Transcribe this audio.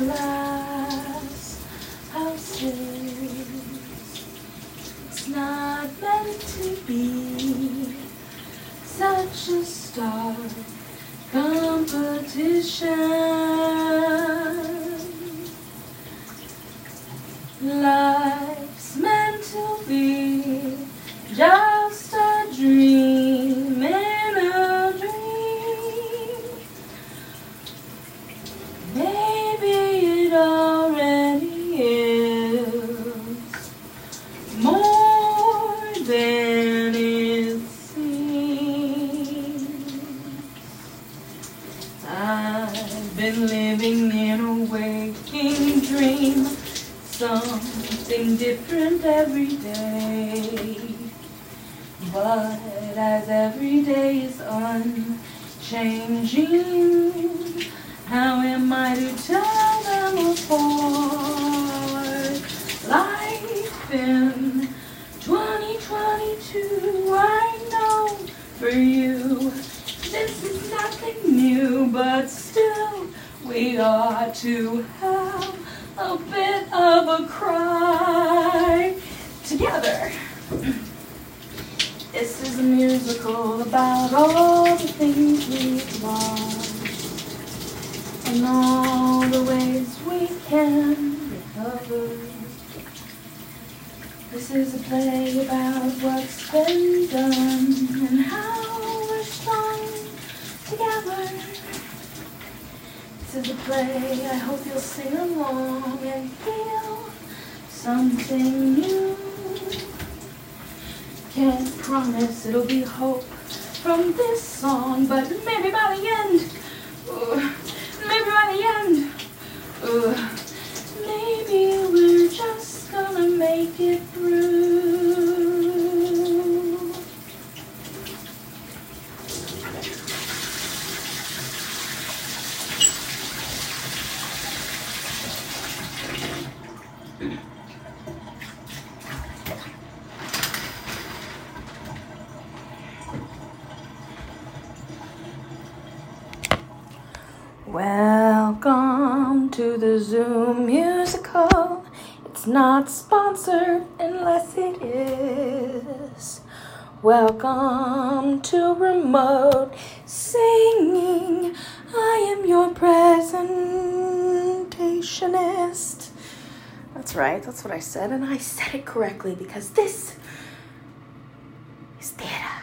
glass houses. It's not meant to be such a star competition. Life I've been living in a waking dream, something different every day. But as every day is unchanging, how am I to tell them apart? Life in 2022, I know for you, this is nothing new, but still we ought to have a bit of a cry together. This is a musical about all the things we've lost and all the ways we can recover. This is a play about what's been done and how This the play I hope you'll sing along and feel something new. Can't promise it'll be hope from this song, but maybe by the end, Welcome to the Zoom musical. It's not sponsored unless it is. Welcome to remote singing. I am your presentationist. That's right, that's what I said, and I said it correctly because this is theater.